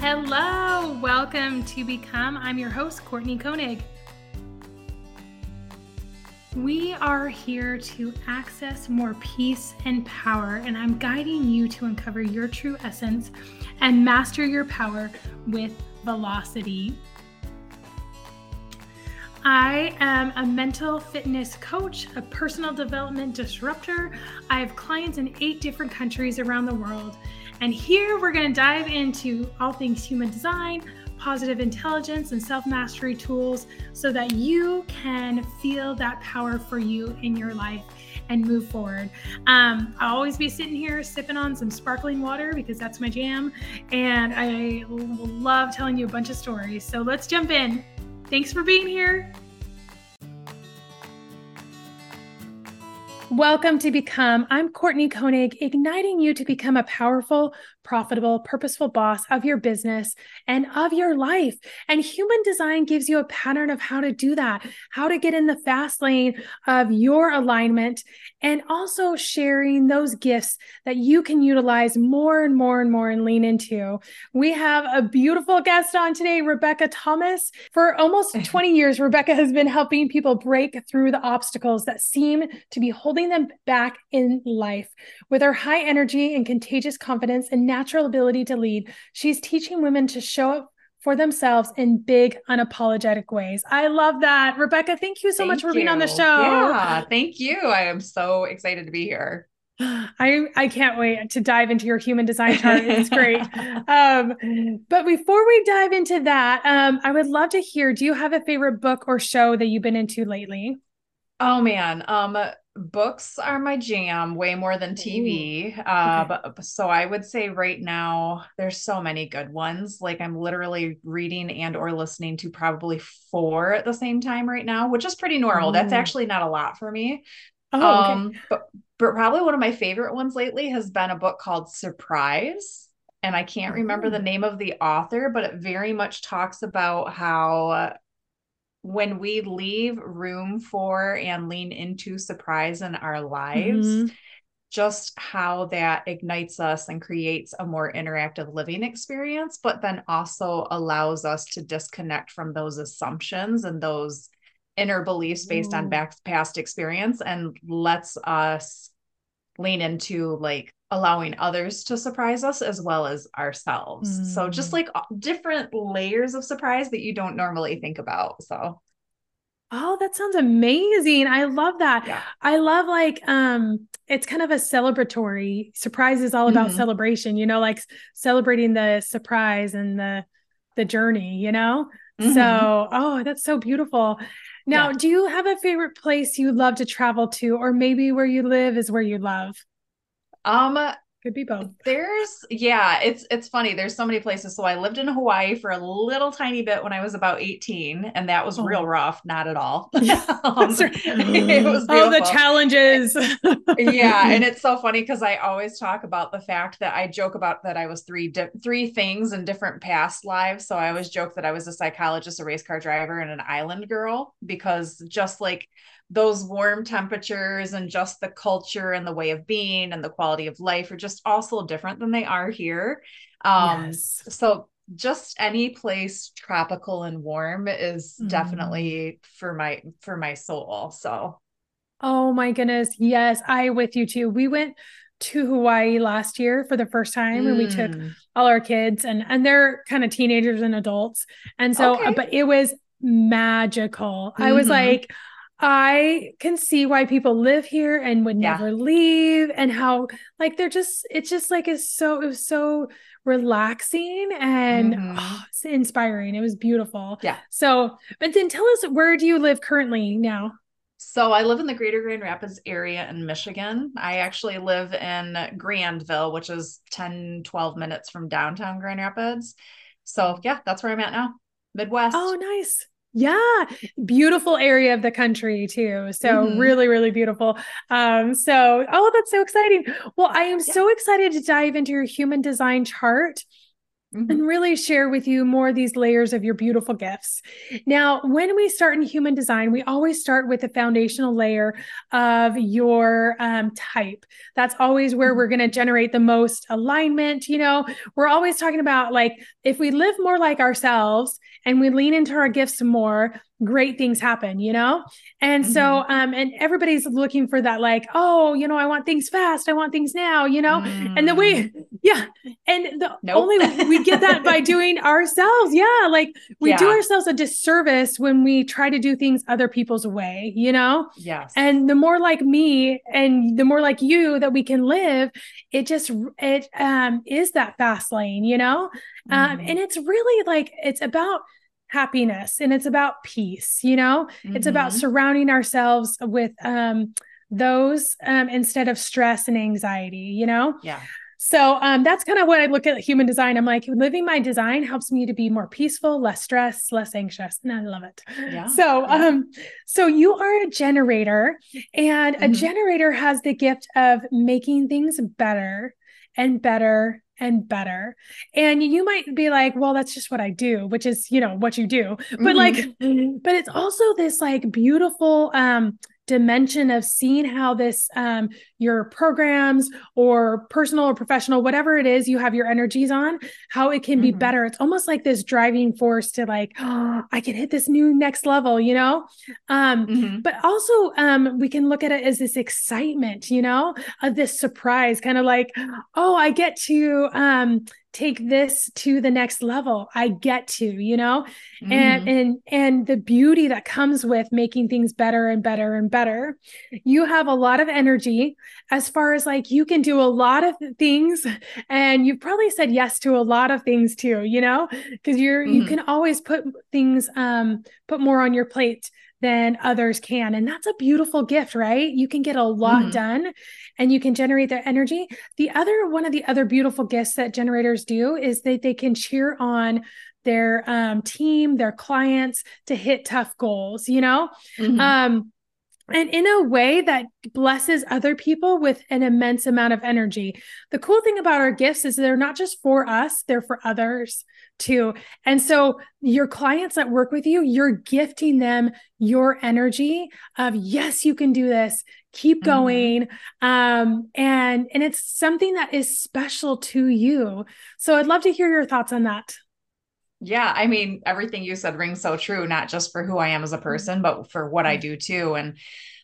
Hello, welcome to Become. I'm your host, Courtney Koenig. We are here to access more peace and power, and I'm guiding you to uncover your true essence and master your power with velocity. I am a mental fitness coach, a personal development disruptor. I have clients in eight different countries around the world. And here we're going to dive into all things human design, positive intelligence, and self mastery tools so that you can feel that power for you in your life and move forward. Um, I'll always be sitting here sipping on some sparkling water because that's my jam. And I love telling you a bunch of stories. So let's jump in. Thanks for being here. Welcome to Become. I'm Courtney Koenig, igniting you to become a powerful, profitable, purposeful boss of your business and of your life. And human design gives you a pattern of how to do that, how to get in the fast lane of your alignment, and also sharing those gifts that you can utilize more and more and more and lean into. We have a beautiful guest on today, Rebecca Thomas. For almost 20 years, Rebecca has been helping people break through the obstacles that seem to be holding holding them back in life. With her high energy and contagious confidence and natural ability to lead, she's teaching women to show up for themselves in big, unapologetic ways. I love that. Rebecca, thank you so thank much for you. being on the show. Yeah, thank you. I am so excited to be here. I I can't wait to dive into your human design chart. It's great. um, but before we dive into that, um, I would love to hear. Do you have a favorite book or show that you've been into lately? Oh man, um, books are my jam way more than TV. Ooh, uh, okay. but so I would say right now there's so many good ones. Like I'm literally reading and or listening to probably four at the same time right now, which is pretty normal. Ooh. That's actually not a lot for me. Oh, um, okay. but but probably one of my favorite ones lately has been a book called Surprise. And I can't remember the name of the author, but it very much talks about how when we leave room for and lean into surprise in our lives, mm-hmm. just how that ignites us and creates a more interactive living experience, but then also allows us to disconnect from those assumptions and those inner beliefs based Ooh. on back, past experience and lets us lean into like allowing others to surprise us as well as ourselves. Mm. So just mm. like different layers of surprise that you don't normally think about. So Oh, that sounds amazing. I love that. Yeah. I love like um it's kind of a celebratory surprise is all about mm-hmm. celebration, you know, like celebrating the surprise and the the journey, you know? Mm-hmm. So, oh, that's so beautiful. Now, yeah. do you have a favorite place you love to travel to or maybe where you live is where you love? Um could be both. There's yeah, it's it's funny. There's so many places. So I lived in Hawaii for a little tiny bit when I was about 18, and that was oh. real rough, not at all. um, it was oh the challenges. yeah, and it's so funny because I always talk about the fact that I joke about that I was three di- three things in different past lives. So I always joke that I was a psychologist, a race car driver, and an island girl because just like those warm temperatures and just the culture and the way of being and the quality of life are just also different than they are here. Um, yes. So just any place tropical and warm is mm. definitely for my for my soul. So Oh my goodness. Yes, I with you too. We went to Hawaii last year for the first time mm. and we took mm. all our kids and and they're kind of teenagers and adults. And so okay. but it was magical. Mm-hmm. I was mm-hmm. like I can see why people live here and would yeah. never leave and how like they're just it's just like it's so it was so relaxing and mm-hmm. oh, it's inspiring. It was beautiful. Yeah. So, but then tell us where do you live currently now? So I live in the greater Grand Rapids area in Michigan. I actually live in Grandville, which is 10, 12 minutes from downtown Grand Rapids. So yeah, that's where I'm at now. Midwest. Oh, nice. Yeah, beautiful area of the country too. So mm-hmm. really, really beautiful. Um, so oh, that's so exciting. Well, I am yeah. so excited to dive into your human design chart. Mm-hmm. and really share with you more of these layers of your beautiful gifts. Now, when we start in human design, we always start with the foundational layer of your um, type. That's always where we're going to generate the most alignment. You know, we're always talking about like if we live more like ourselves and we lean into our gifts more, great things happen, you know? And mm-hmm. so, um, and everybody's looking for that, like, oh, you know, I want things fast, I want things now, you know? Mm. And the way, mm. yeah. And the nope. only we get that by doing ourselves. Yeah. Like we yeah. do ourselves a disservice when we try to do things other people's way, you know? Yes. And the more like me and the more like you that we can live, it just, it um, is that fast lane, you know? Um, mm-hmm. Um, and it's really like, it's about, happiness and it's about peace you know mm-hmm. it's about mm-hmm. surrounding ourselves with um those um instead of stress and anxiety you know yeah so um, that's kind of what I look at human design. I'm like, living my design helps me to be more peaceful, less stressed, less anxious, and I love it. Yeah. So, yeah. um, so you are a generator, and mm-hmm. a generator has the gift of making things better and better and better. And you might be like, well, that's just what I do, which is, you know, what you do. But mm-hmm. like, but it's also this like beautiful um dimension of seeing how this um, your programs or personal or professional whatever it is you have your energies on how it can mm-hmm. be better it's almost like this driving force to like oh, i can hit this new next level you know um, mm-hmm. but also um, we can look at it as this excitement you know of this surprise kind of like oh i get to um, take this to the next level i get to you know mm. and and and the beauty that comes with making things better and better and better you have a lot of energy as far as like you can do a lot of things and you've probably said yes to a lot of things too you know because you're mm. you mm-hmm. can always put things um put more on your plate than others can. And that's a beautiful gift, right? You can get a lot mm-hmm. done and you can generate that energy. The other one of the other beautiful gifts that generators do is that they can cheer on their um, team, their clients to hit tough goals, you know? Mm-hmm. Um, and in a way that blesses other people with an immense amount of energy. The cool thing about our gifts is they're not just for us, they're for others too. And so your clients that work with you, you're gifting them your energy of yes, you can do this. Keep mm-hmm. going. Mm-hmm. Um, and and it's something that is special to you. So I'd love to hear your thoughts on that. Yeah, I mean, everything you said rings so true, not just for who I am as a mm-hmm. person, but for what I do too. And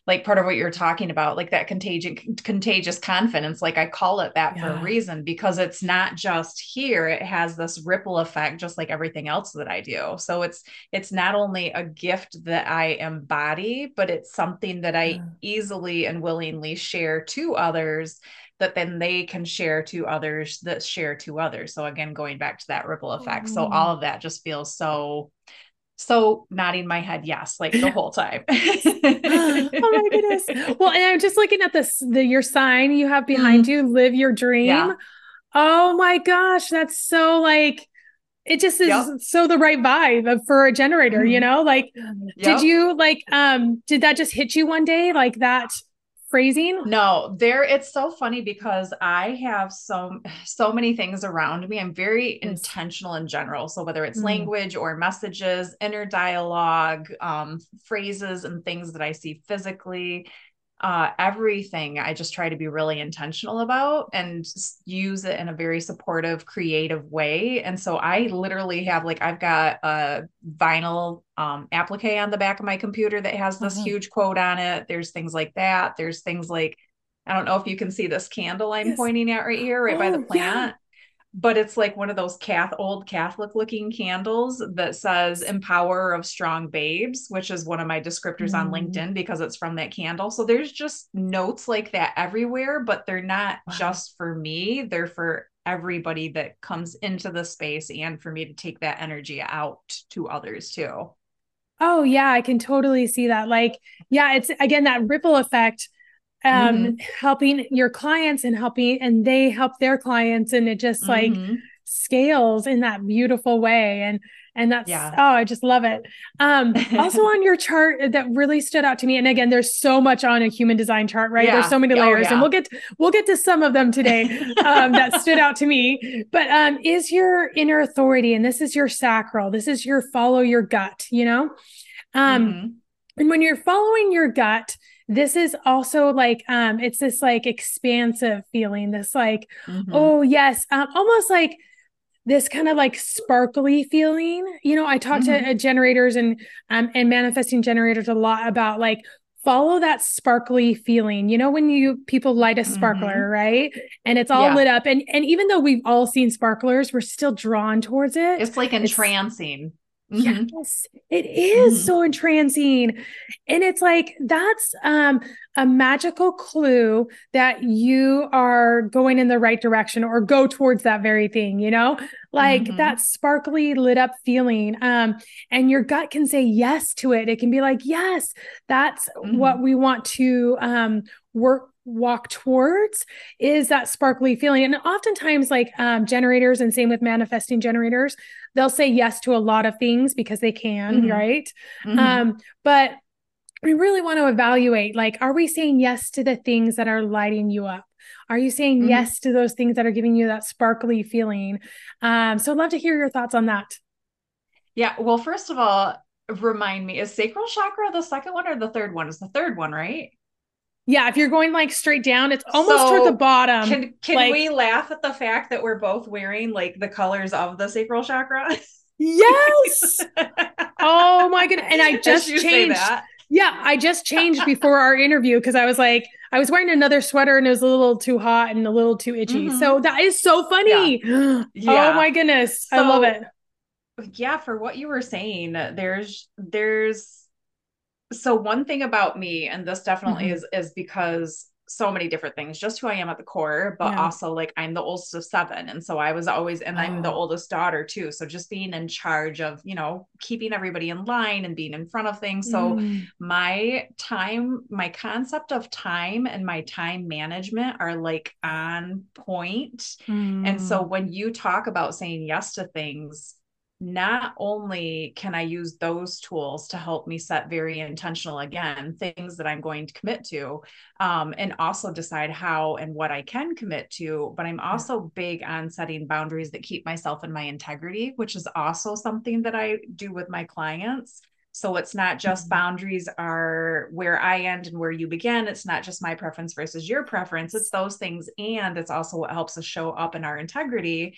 like part of what you're talking about, like that contagion, contagious confidence, like I call it that yeah. for a reason because it's not just here, it has this ripple effect, just like everything else that I do. So it's it's not only a gift that I embody, but it's something that I yeah. easily and willingly share to others that then they can share to others that share to others. So again, going back to that ripple effect. So oh. all of that just feels so so nodding my head yes like the whole time oh my goodness well and i'm just looking at this the your sign you have behind mm. you live your dream yeah. oh my gosh that's so like it just is yep. so the right vibe for a generator mm. you know like yep. did you like um did that just hit you one day like that phrasing? No, there it's so funny because I have so so many things around me. I'm very intentional in general. So whether it's mm. language or messages, inner dialogue, um, phrases and things that I see physically, uh, everything I just try to be really intentional about and use it in a very supportive, creative way. And so I literally have like I've got a vinyl um, applique on the back of my computer that has this mm-hmm. huge quote on it. There's things like that. There's things like I don't know if you can see this candle I'm yes. pointing at right here, right oh, by the oh, plant. But it's like one of those cath old Catholic looking candles that says empower of strong babes, which is one of my descriptors mm. on LinkedIn because it's from that candle. So there's just notes like that everywhere, but they're not wow. just for me, they're for everybody that comes into the space and for me to take that energy out to others too. Oh yeah, I can totally see that. Like, yeah, it's again that ripple effect um mm-hmm. helping your clients and helping and they help their clients and it just like mm-hmm. scales in that beautiful way and and that's yeah. oh i just love it um also on your chart that really stood out to me and again there's so much on a human design chart right yeah. there's so many oh, layers oh, yeah. and we'll get we'll get to some of them today um that stood out to me but um is your inner authority and this is your sacral this is your follow your gut you know um mm-hmm. and when you're following your gut this is also like um it's this like expansive feeling this like mm-hmm. oh yes um, almost like this kind of like sparkly feeling. You know, I talk mm-hmm. to uh, generators and um, and manifesting generators a lot about like follow that sparkly feeling. You know, when you people light a sparkler, mm-hmm. right? And it's all yeah. lit up. And and even though we've all seen sparklers, we're still drawn towards it. It's like entrancing. Mm-hmm. Yes, it is mm-hmm. so entrancing. And it's like that's um, a magical clue that you are going in the right direction or go towards that very thing, you know, like mm-hmm. that sparkly lit up feeling. Um, and your gut can say yes to it. It can be like, yes, that's what mm-hmm. we want to um, work walk towards is that sparkly feeling. And oftentimes like um, generators and same with manifesting generators they'll say yes to a lot of things because they can mm-hmm. right? Mm-hmm. um, but we really want to evaluate like are we saying yes to the things that are lighting you up? Are you saying mm-hmm. yes to those things that are giving you that sparkly feeling? Um, so i'd love to hear your thoughts on that. Yeah well first of all remind me is sacral chakra the second one or the third one? Is the third one right yeah, if you're going like straight down, it's almost so toward the bottom. Can can like, we laugh at the fact that we're both wearing like the colors of the sacral chakra? Yes. oh my goodness. And I just changed. Yeah, I just changed before our interview because I was like, I was wearing another sweater and it was a little too hot and a little too itchy. Mm-hmm. So that is so funny. Yeah. yeah. Oh my goodness. So, I love it. Yeah, for what you were saying, there's there's so one thing about me and this definitely mm-hmm. is is because so many different things just who i am at the core but yeah. also like i'm the oldest of seven and so i was always and oh. i'm the oh. oldest daughter too so just being in charge of you know keeping everybody in line and being in front of things so mm. my time my concept of time and my time management are like on point mm. and so mm. when you talk about saying yes to things not only can I use those tools to help me set very intentional again things that I'm going to commit to, um, and also decide how and what I can commit to, but I'm also big on setting boundaries that keep myself in my integrity, which is also something that I do with my clients. So it's not just mm-hmm. boundaries are where I end and where you begin. It's not just my preference versus your preference. It's those things. And it's also what helps us show up in our integrity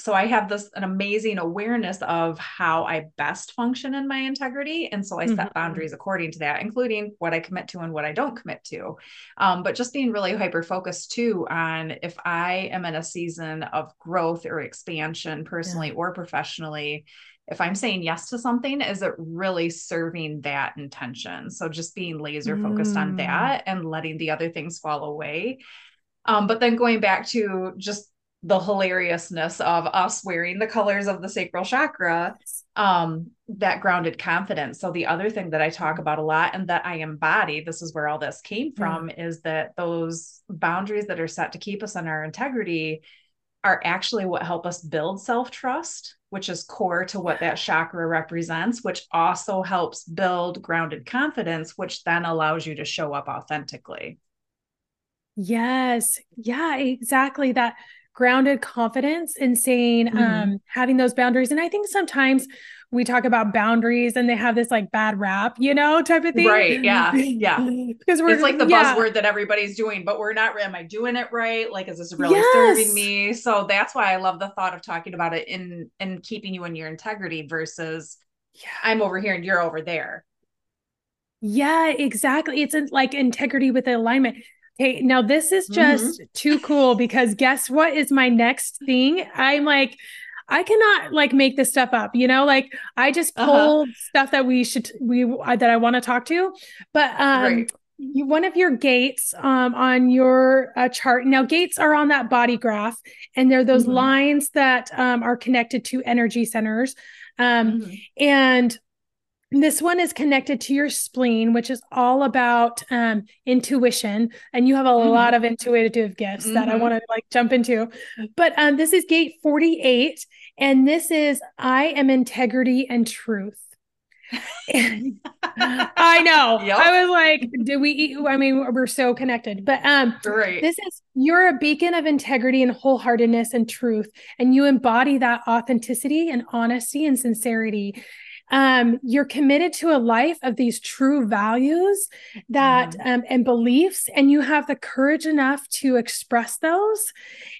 so i have this an amazing awareness of how i best function in my integrity and so i set mm-hmm. boundaries according to that including what i commit to and what i don't commit to um, but just being really hyper focused too on if i am in a season of growth or expansion personally yeah. or professionally if i'm saying yes to something is it really serving that intention so just being laser focused mm. on that and letting the other things fall away um, but then going back to just the hilariousness of us wearing the colors of the sacral chakra um that grounded confidence. So the other thing that i talk about a lot and that i embody this is where all this came from mm. is that those boundaries that are set to keep us in our integrity are actually what help us build self-trust which is core to what that chakra represents which also helps build grounded confidence which then allows you to show up authentically. Yes. Yeah exactly. That grounded confidence in saying mm-hmm. um having those boundaries and i think sometimes we talk about boundaries and they have this like bad rap, you know, type of thing. Right. Yeah. Yeah. because we're it's like the yeah. buzzword that everybody's doing, but we're not, am I doing it right? Like, is this really yes. serving me? So that's why I love the thought of talking about it in, in keeping you in your integrity versus yeah. I'm over here and you're over there. Yeah, exactly. It's like integrity with alignment. Hey, now this is just mm-hmm. too cool because guess what is my next thing? I'm like, I cannot like make this stuff up, you know, like I just pulled uh-huh. stuff that we should we that I want to talk to. But um right. you, one of your gates um on your uh, chart. Now gates are on that body graph and they're those mm-hmm. lines that um are connected to energy centers. Um mm-hmm. and this one is connected to your spleen, which is all about um, intuition. And you have a mm-hmm. lot of intuitive gifts mm-hmm. that I mm-hmm. want to like jump into. But um, this is gate 48. And this is I am integrity and truth. I know. Yep. I was like, did we eat? I mean, we're so connected. But um right. this is you're a beacon of integrity and wholeheartedness and truth. And you embody that authenticity and honesty and sincerity. Um, you're committed to a life of these true values that mm. um, and beliefs, and you have the courage enough to express those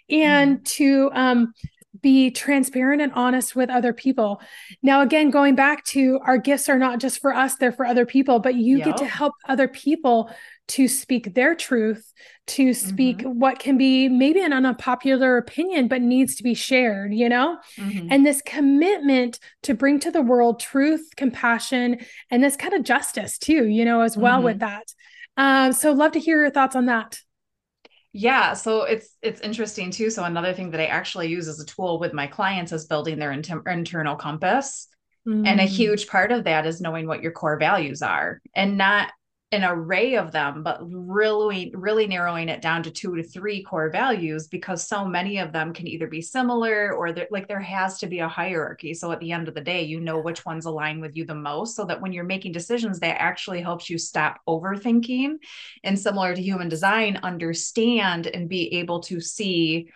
and mm. to um be transparent and honest with other people. Now, again, going back to our gifts are not just for us, they're for other people, but you yep. get to help other people to speak their truth, to speak mm-hmm. what can be maybe an unpopular opinion, but needs to be shared, you know? Mm-hmm. And this commitment to bring to the world truth, compassion, and this kind of justice too, you know, as well mm-hmm. with that. Um, so, love to hear your thoughts on that. Yeah, so it's it's interesting too. So another thing that I actually use as a tool with my clients is building their inter- internal compass. And a mm. huge part of that is knowing what your core values are and not an array of them, but really, really narrowing it down to two to three core values because so many of them can either be similar or like there has to be a hierarchy. So at the end of the day, you know which ones align with you the most so that when you're making decisions, that actually helps you stop overthinking and similar to human design, understand and be able to see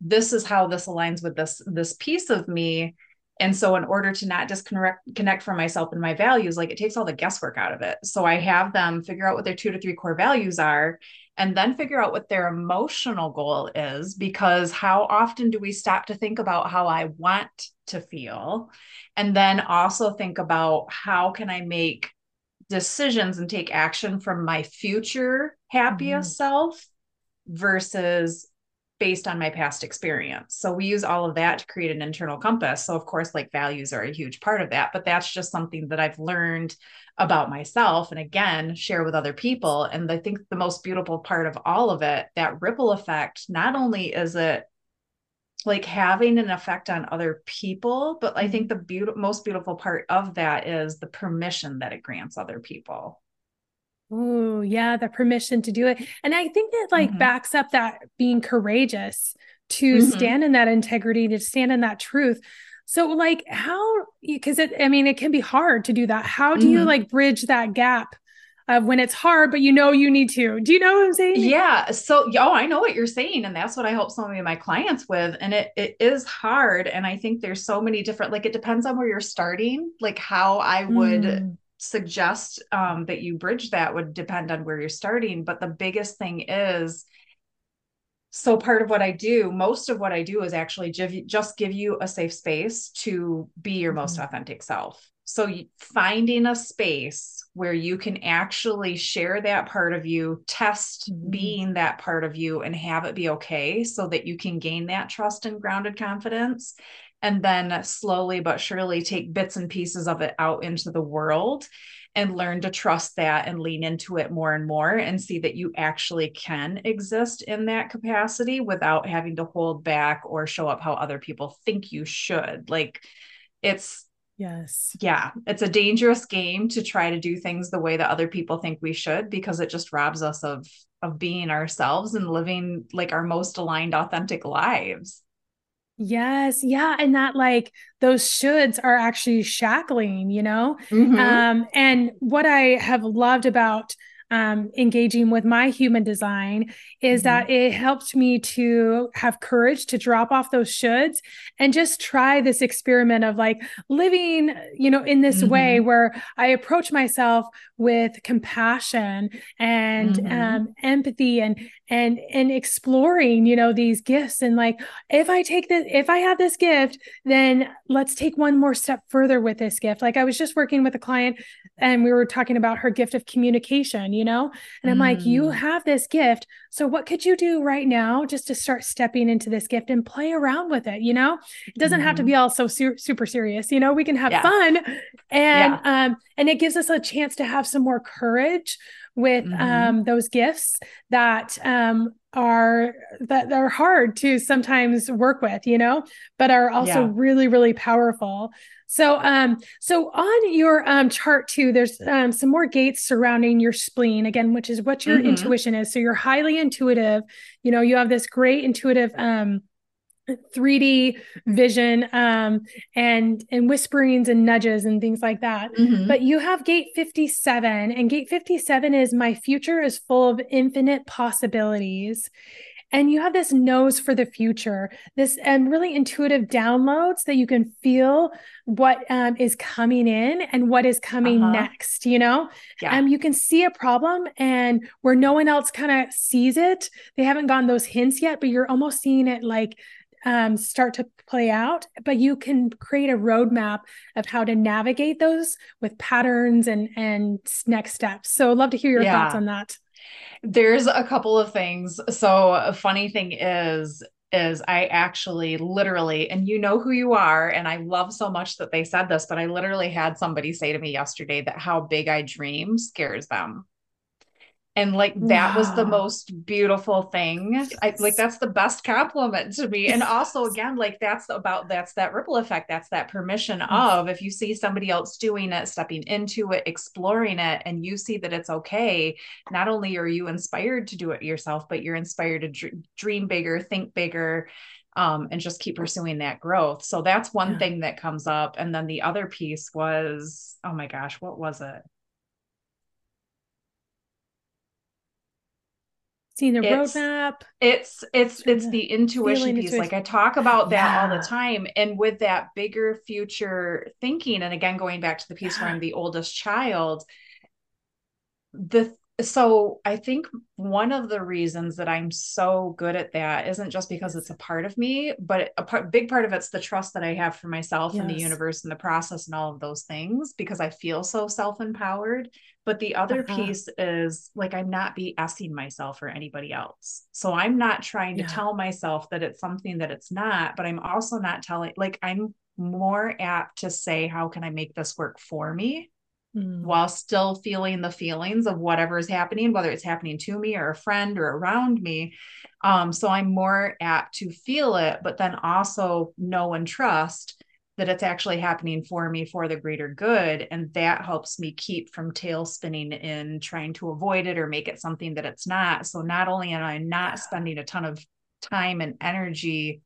this is how this aligns with this this piece of me and so, in order to not disconnect connect from myself and my values, like it takes all the guesswork out of it. So, I have them figure out what their two to three core values are and then figure out what their emotional goal is. Because how often do we stop to think about how I want to feel? And then also think about how can I make decisions and take action from my future happiest mm-hmm. self versus based on my past experience. So we use all of that to create an internal compass. So of course like values are a huge part of that, but that's just something that I've learned about myself and again share with other people and I think the most beautiful part of all of it that ripple effect not only is it like having an effect on other people but I think mm-hmm. the beautiful most beautiful part of that is the permission that it grants other people. Oh, yeah, the permission to do it. And I think it like mm-hmm. backs up that being courageous to mm-hmm. stand in that integrity, to stand in that truth. So, like, how, because it, I mean, it can be hard to do that. How do mm-hmm. you like bridge that gap of when it's hard, but you know you need to? Do you know what I'm saying? Yeah. So, oh, I know what you're saying. And that's what I help some of my clients with. And it, it is hard. And I think there's so many different, like, it depends on where you're starting, like, how I would. Mm suggest um, that you bridge that would depend on where you're starting. But the biggest thing is so part of what I do, most of what I do is actually give, just give you a safe space to be your mm-hmm. most authentic self. So finding a space where you can actually share that part of you, test mm-hmm. being that part of you and have it be okay so that you can gain that trust and grounded confidence and then slowly but surely take bits and pieces of it out into the world and learn to trust that and lean into it more and more and see that you actually can exist in that capacity without having to hold back or show up how other people think you should. Like it's Yes. Yeah. It's a dangerous game to try to do things the way that other people think we should because it just robs us of of being ourselves and living like our most aligned authentic lives. Yes, yeah, and that like those shoulds are actually shackling, you know. Mm-hmm. Um, and what I have loved about um, engaging with my human design is mm-hmm. that it helped me to have courage to drop off those shoulds and just try this experiment of like living, you know, in this mm-hmm. way where I approach myself with compassion and mm-hmm. um, empathy and and and exploring you know these gifts and like if i take this if i have this gift then let's take one more step further with this gift like i was just working with a client and we were talking about her gift of communication you know and i'm mm. like you mm. have this gift so what could you do right now just to start stepping into this gift and play around with it you know it doesn't mm. have to be mm-hmm. all so su- super serious you know we can have yeah. fun and yeah. um and it gives us a chance to have some more courage with mm-hmm. um, those gifts that um, are that are hard to sometimes work with, you know, but are also yeah. really really powerful. So um so on your um chart too, there's um some more gates surrounding your spleen again, which is what your mm-hmm. intuition is. So you're highly intuitive. You know, you have this great intuitive um 3D vision um, and and whisperings and nudges and things like that. Mm-hmm. But you have gate 57 and gate 57 is my future is full of infinite possibilities and you have this nose for the future this um, really intuitive downloads that you can feel what um, is coming in and what is coming uh-huh. next you know yeah. um, you can see a problem and where no one else kind of sees it they haven't gotten those hints yet but you're almost seeing it like um, start to play out, but you can create a roadmap of how to navigate those with patterns and and next steps. So, I'd love to hear your yeah. thoughts on that. There's a couple of things. So a funny thing is is I actually literally, and you know who you are, and I love so much that they said this, but I literally had somebody say to me yesterday that how big I dream scares them and like that wow. was the most beautiful thing yes. I, like that's the best compliment to me and also again like that's about that's that ripple effect that's that permission yes. of if you see somebody else doing it stepping into it exploring it and you see that it's okay not only are you inspired to do it yourself but you're inspired to dr- dream bigger think bigger um, and just keep pursuing that growth so that's one yeah. thing that comes up and then the other piece was oh my gosh what was it seeing the it's, roadmap it's it's it's the intuition piece like i talk about that yeah. all the time and with that bigger future thinking and again going back to the piece yeah. where i'm the oldest child the so i think one of the reasons that i'm so good at that isn't just because it's a part of me but a part, big part of it's the trust that i have for myself yes. and the universe and the process and all of those things because i feel so self-empowered but the other uh-huh. piece is like i'm not BSing myself or anybody else so i'm not trying to yeah. tell myself that it's something that it's not but i'm also not telling like i'm more apt to say how can i make this work for me mm. while still feeling the feelings of whatever is happening, whether it's happening to me or a friend or around me. Um, so I'm more apt to feel it, but then also know and trust that it's actually happening for me for the greater good. And that helps me keep from tail spinning in trying to avoid it or make it something that it's not. So not only am I not spending a ton of time and energy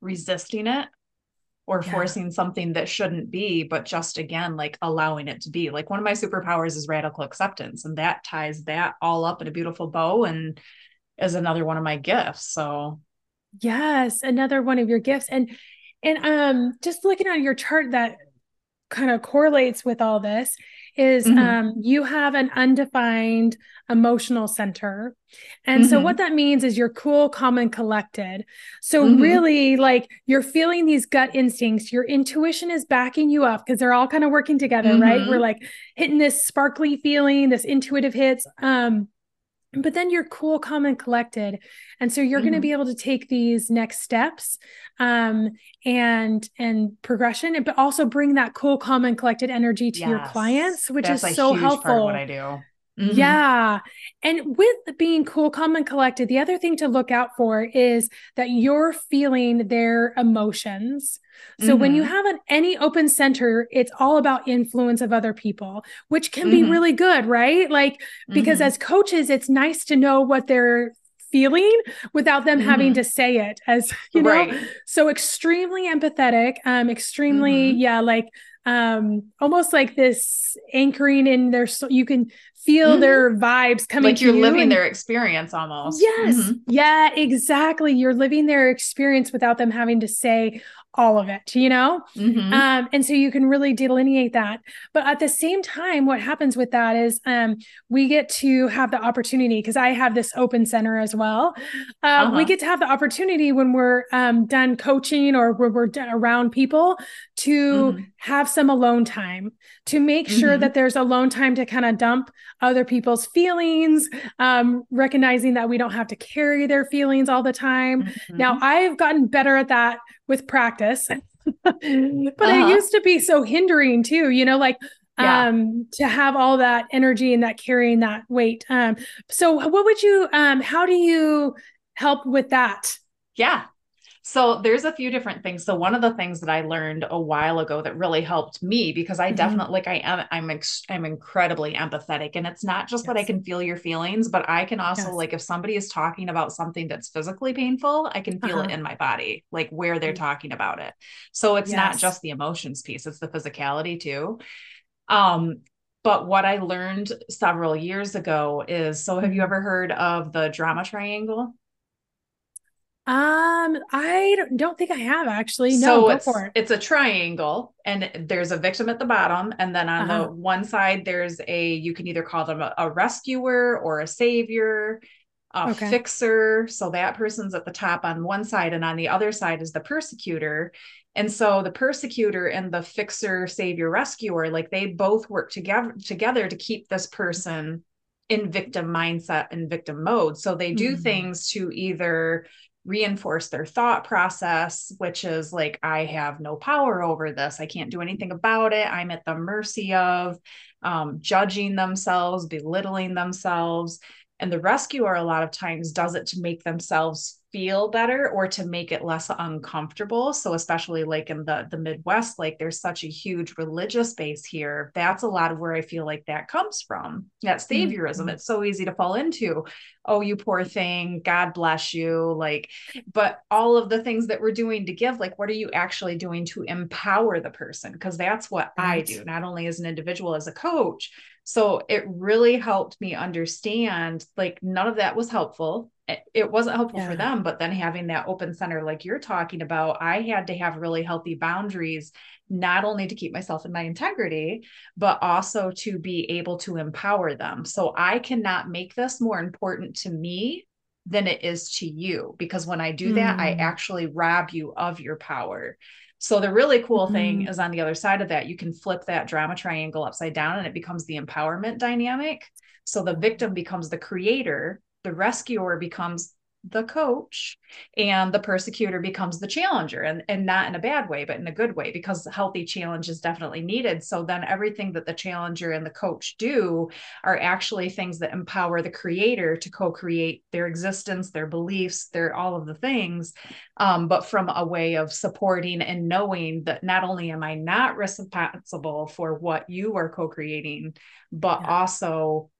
resisting it, or yeah. forcing something that shouldn't be, but just again, like allowing it to be. Like one of my superpowers is radical acceptance, and that ties that all up in a beautiful bow and is another one of my gifts. So, yes, another one of your gifts. And and um just looking at your chart that kind of correlates with all this is mm-hmm. um, you have an undefined emotional center. And mm-hmm. so, what that means is you're cool, calm, and collected. So, mm-hmm. really, like you're feeling these gut instincts, your intuition is backing you up because they're all kind of working together, right? We're mm-hmm. like hitting this sparkly feeling, this intuitive hits. Um, but then you're cool calm and collected and so you're mm-hmm. going to be able to take these next steps um, and and progression but also bring that cool calm and collected energy to yes. your clients which That's is so helpful what i do Mm-hmm. Yeah. And with being cool, calm, and collected, the other thing to look out for is that you're feeling their emotions. So mm-hmm. when you mm-hmm. have an any open center, it's all about influence of other people, which can mm-hmm. be really good, right? Like because mm-hmm. as coaches, it's nice to know what they're feeling without them having mm-hmm. to say it as you know right. so extremely empathetic um extremely yeah like um almost like this anchoring in their so you can feel mm-hmm. their vibes coming like you're you living and, their experience almost yes mm-hmm. yeah exactly you're living their experience without them having to say all of it, you know? Mm-hmm. Um, and so you can really delineate that. But at the same time, what happens with that is um, we get to have the opportunity, because I have this open center as well. Uh, uh-huh. We get to have the opportunity when we're um, done coaching or when we're around people to mm-hmm. have some alone time, to make sure mm-hmm. that there's alone time to kind of dump other people's feelings, um, recognizing that we don't have to carry their feelings all the time. Now, mm-hmm. I've gotten better at that with practice. but uh-huh. it used to be so hindering too, you know, like yeah. um to have all that energy and that carrying that weight. Um so what would you um how do you help with that? Yeah. So there's a few different things. So one of the things that I learned a while ago that really helped me because I mm-hmm. definitely like I am I'm ex- I'm incredibly empathetic and it's not just yes. that I can feel your feelings, but I can also yes. like if somebody is talking about something that's physically painful, I can feel uh-huh. it in my body, like where they're mm-hmm. talking about it. So it's yes. not just the emotions piece, it's the physicality too. Um but what I learned several years ago is so have you mm-hmm. ever heard of the drama triangle? Um, I don't think I have actually. No, so it's, it. it's a triangle and there's a victim at the bottom. And then on uh-huh. the one side, there's a, you can either call them a, a rescuer or a savior, a okay. fixer. So that person's at the top on one side and on the other side is the persecutor. And so the persecutor and the fixer, savior, rescuer, like they both work together together to keep this person in victim mindset and victim mode. So they do mm-hmm. things to either reinforce their thought process, which is like, I have no power over this. I can't do anything about it. I'm at the mercy of um, judging themselves, belittling themselves. And the rescuer, a lot of times, does it to make themselves feel better or to make it less uncomfortable so especially like in the the midwest like there's such a huge religious base here that's a lot of where i feel like that comes from that saviorism mm-hmm. it's so easy to fall into oh you poor thing god bless you like but all of the things that we're doing to give like what are you actually doing to empower the person because that's what right. i do not only as an individual as a coach so it really helped me understand like none of that was helpful it wasn't helpful yeah. for them but then having that open center like you're talking about i had to have really healthy boundaries not only to keep myself in my integrity but also to be able to empower them so i cannot make this more important to me than it is to you because when i do that i mm. actually rob you of your power so the really cool mm-hmm. thing is on the other side of that you can flip that drama triangle upside down and it becomes the empowerment dynamic so the victim becomes the creator the rescuer becomes the coach and the persecutor becomes the challenger and, and not in a bad way but in a good way because healthy challenge is definitely needed so then everything that the challenger and the coach do are actually things that empower the creator to co-create their existence their beliefs their all of the things um, but from a way of supporting and knowing that not only am i not responsible for what you are co-creating but yeah. also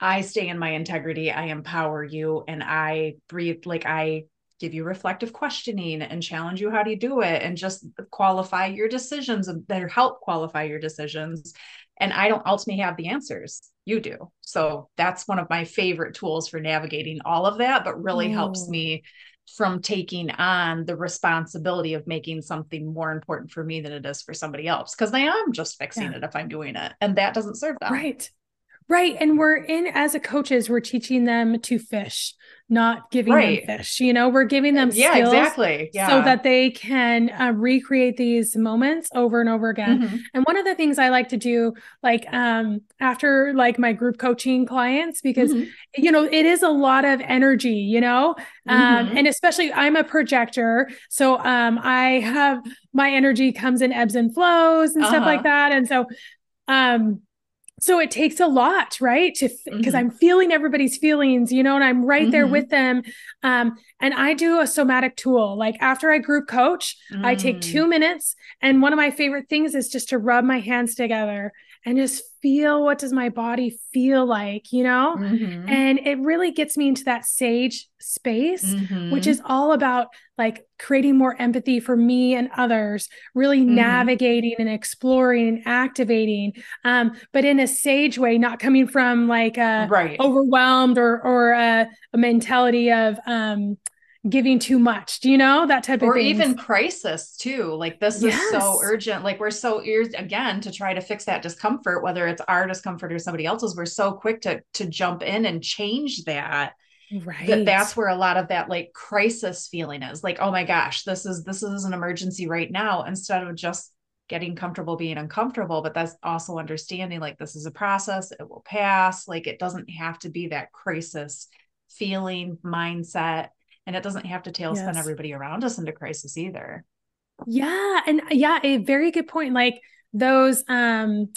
I stay in my integrity, I empower you, and I breathe like I give you reflective questioning and challenge you how do you do it and just qualify your decisions and better help qualify your decisions. And i don't ultimately have the answers. You do. So that's one of my favorite tools for navigating all of that but really Ooh. helps oh. me from taking on the responsibility of making something more important for me than it is for somebody else because i am just fixing yeah. it if i'm doing it and that doesn't serve them. Right Right. And we're in as a coaches, we're teaching them to fish, not giving right. them fish. You know, we're giving them yeah, exactly. Yeah. so that they can uh, recreate these moments over and over again. Mm-hmm. And one of the things I like to do, like um, after like my group coaching clients, because mm-hmm. you know it is a lot of energy, you know, um, mm-hmm. and especially I'm a projector, so um, I have my energy comes in ebbs and flows and uh-huh. stuff like uh-huh. that, and so um so it takes a lot right to because mm-hmm. i'm feeling everybody's feelings you know and i'm right mm-hmm. there with them um, and i do a somatic tool like after i group coach mm. i take mm. two minutes and one of my favorite things is just to rub my hands together and just feel what does my body feel like you know mm-hmm. and it really gets me into that sage space mm-hmm. which is all about like creating more empathy for me and others really mm-hmm. navigating and exploring and activating um, but in a sage way not coming from like a right. overwhelmed or or a, a mentality of um giving too much do you know? That type of or even crisis too like this yes. is so urgent like we're so ears again to try to fix that discomfort whether it's our discomfort or somebody else's we're so quick to to jump in and change that right. that that's where a lot of that like crisis feeling is like oh my gosh this is this is an emergency right now instead of just getting comfortable being uncomfortable but that's also understanding like this is a process it will pass like it doesn't have to be that crisis feeling mindset and it doesn't have to tailspin yes. everybody around us into crisis either yeah and yeah a very good point like those um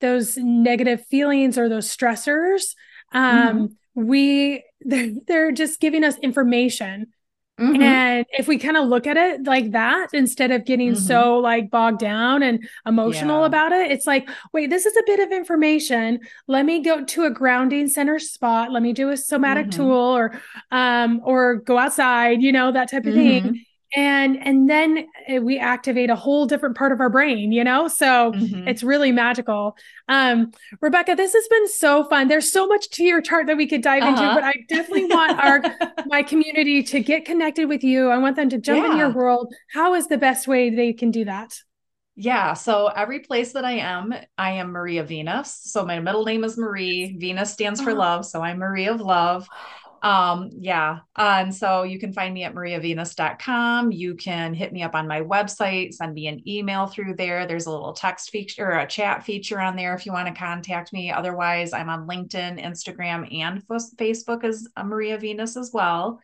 those negative feelings or those stressors um mm-hmm. we they're, they're just giving us information Mm-hmm. And if we kind of look at it like that, instead of getting mm-hmm. so like bogged down and emotional yeah. about it, it's like, wait, this is a bit of information. Let me go to a grounding center spot. Let me do a somatic mm-hmm. tool or, um, or go outside, you know, that type of thing mm-hmm and and then eh, we activate a whole different part of our brain you know so mm-hmm. it's really magical um rebecca this has been so fun there's so much to your chart that we could dive uh-huh. into but i definitely want our my community to get connected with you i want them to jump yeah. in your world how is the best way they can do that yeah. So every place that I am, I am Maria Venus. So my middle name is Marie. Venus stands for oh. love. So I'm Marie of Love. Um, yeah. Uh, and so you can find me at mariavenus.com. You can hit me up on my website, send me an email through there. There's a little text feature or a chat feature on there if you want to contact me. Otherwise, I'm on LinkedIn, Instagram, and Facebook as Maria Venus as well.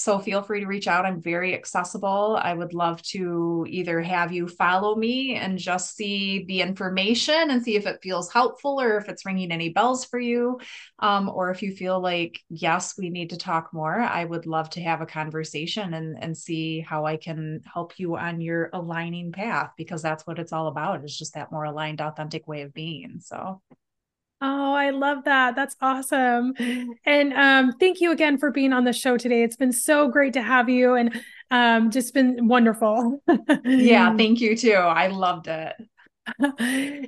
So feel free to reach out. I'm very accessible. I would love to either have you follow me and just see the information and see if it feels helpful or if it's ringing any bells for you. Um, or if you feel like, yes, we need to talk more, I would love to have a conversation and, and see how I can help you on your aligning path because that's what it's all about. It's just that more aligned, authentic way of being. So Oh, I love that. That's awesome. And um, thank you again for being on the show today. It's been so great to have you and um, just been wonderful. yeah, thank you too. I loved it.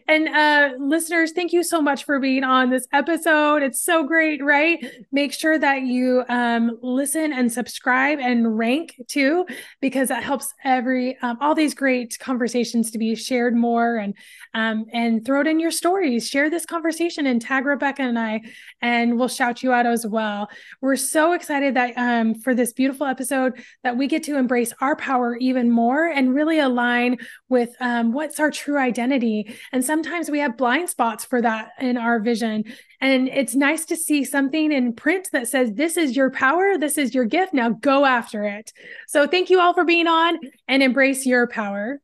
and uh listeners thank you so much for being on this episode. It's so great right? Make sure that you um listen and subscribe and rank too because that helps every um, all these great conversations to be shared more and um and throw it in your stories. Share this conversation and tag rebecca and i and we'll shout you out as well. We're so excited that um for this beautiful episode that we get to embrace our power even more and really align with um what's our true identity identity. And sometimes we have blind spots for that in our vision. And it's nice to see something in print that says, This is your power, this is your gift. Now go after it. So thank you all for being on and embrace your power.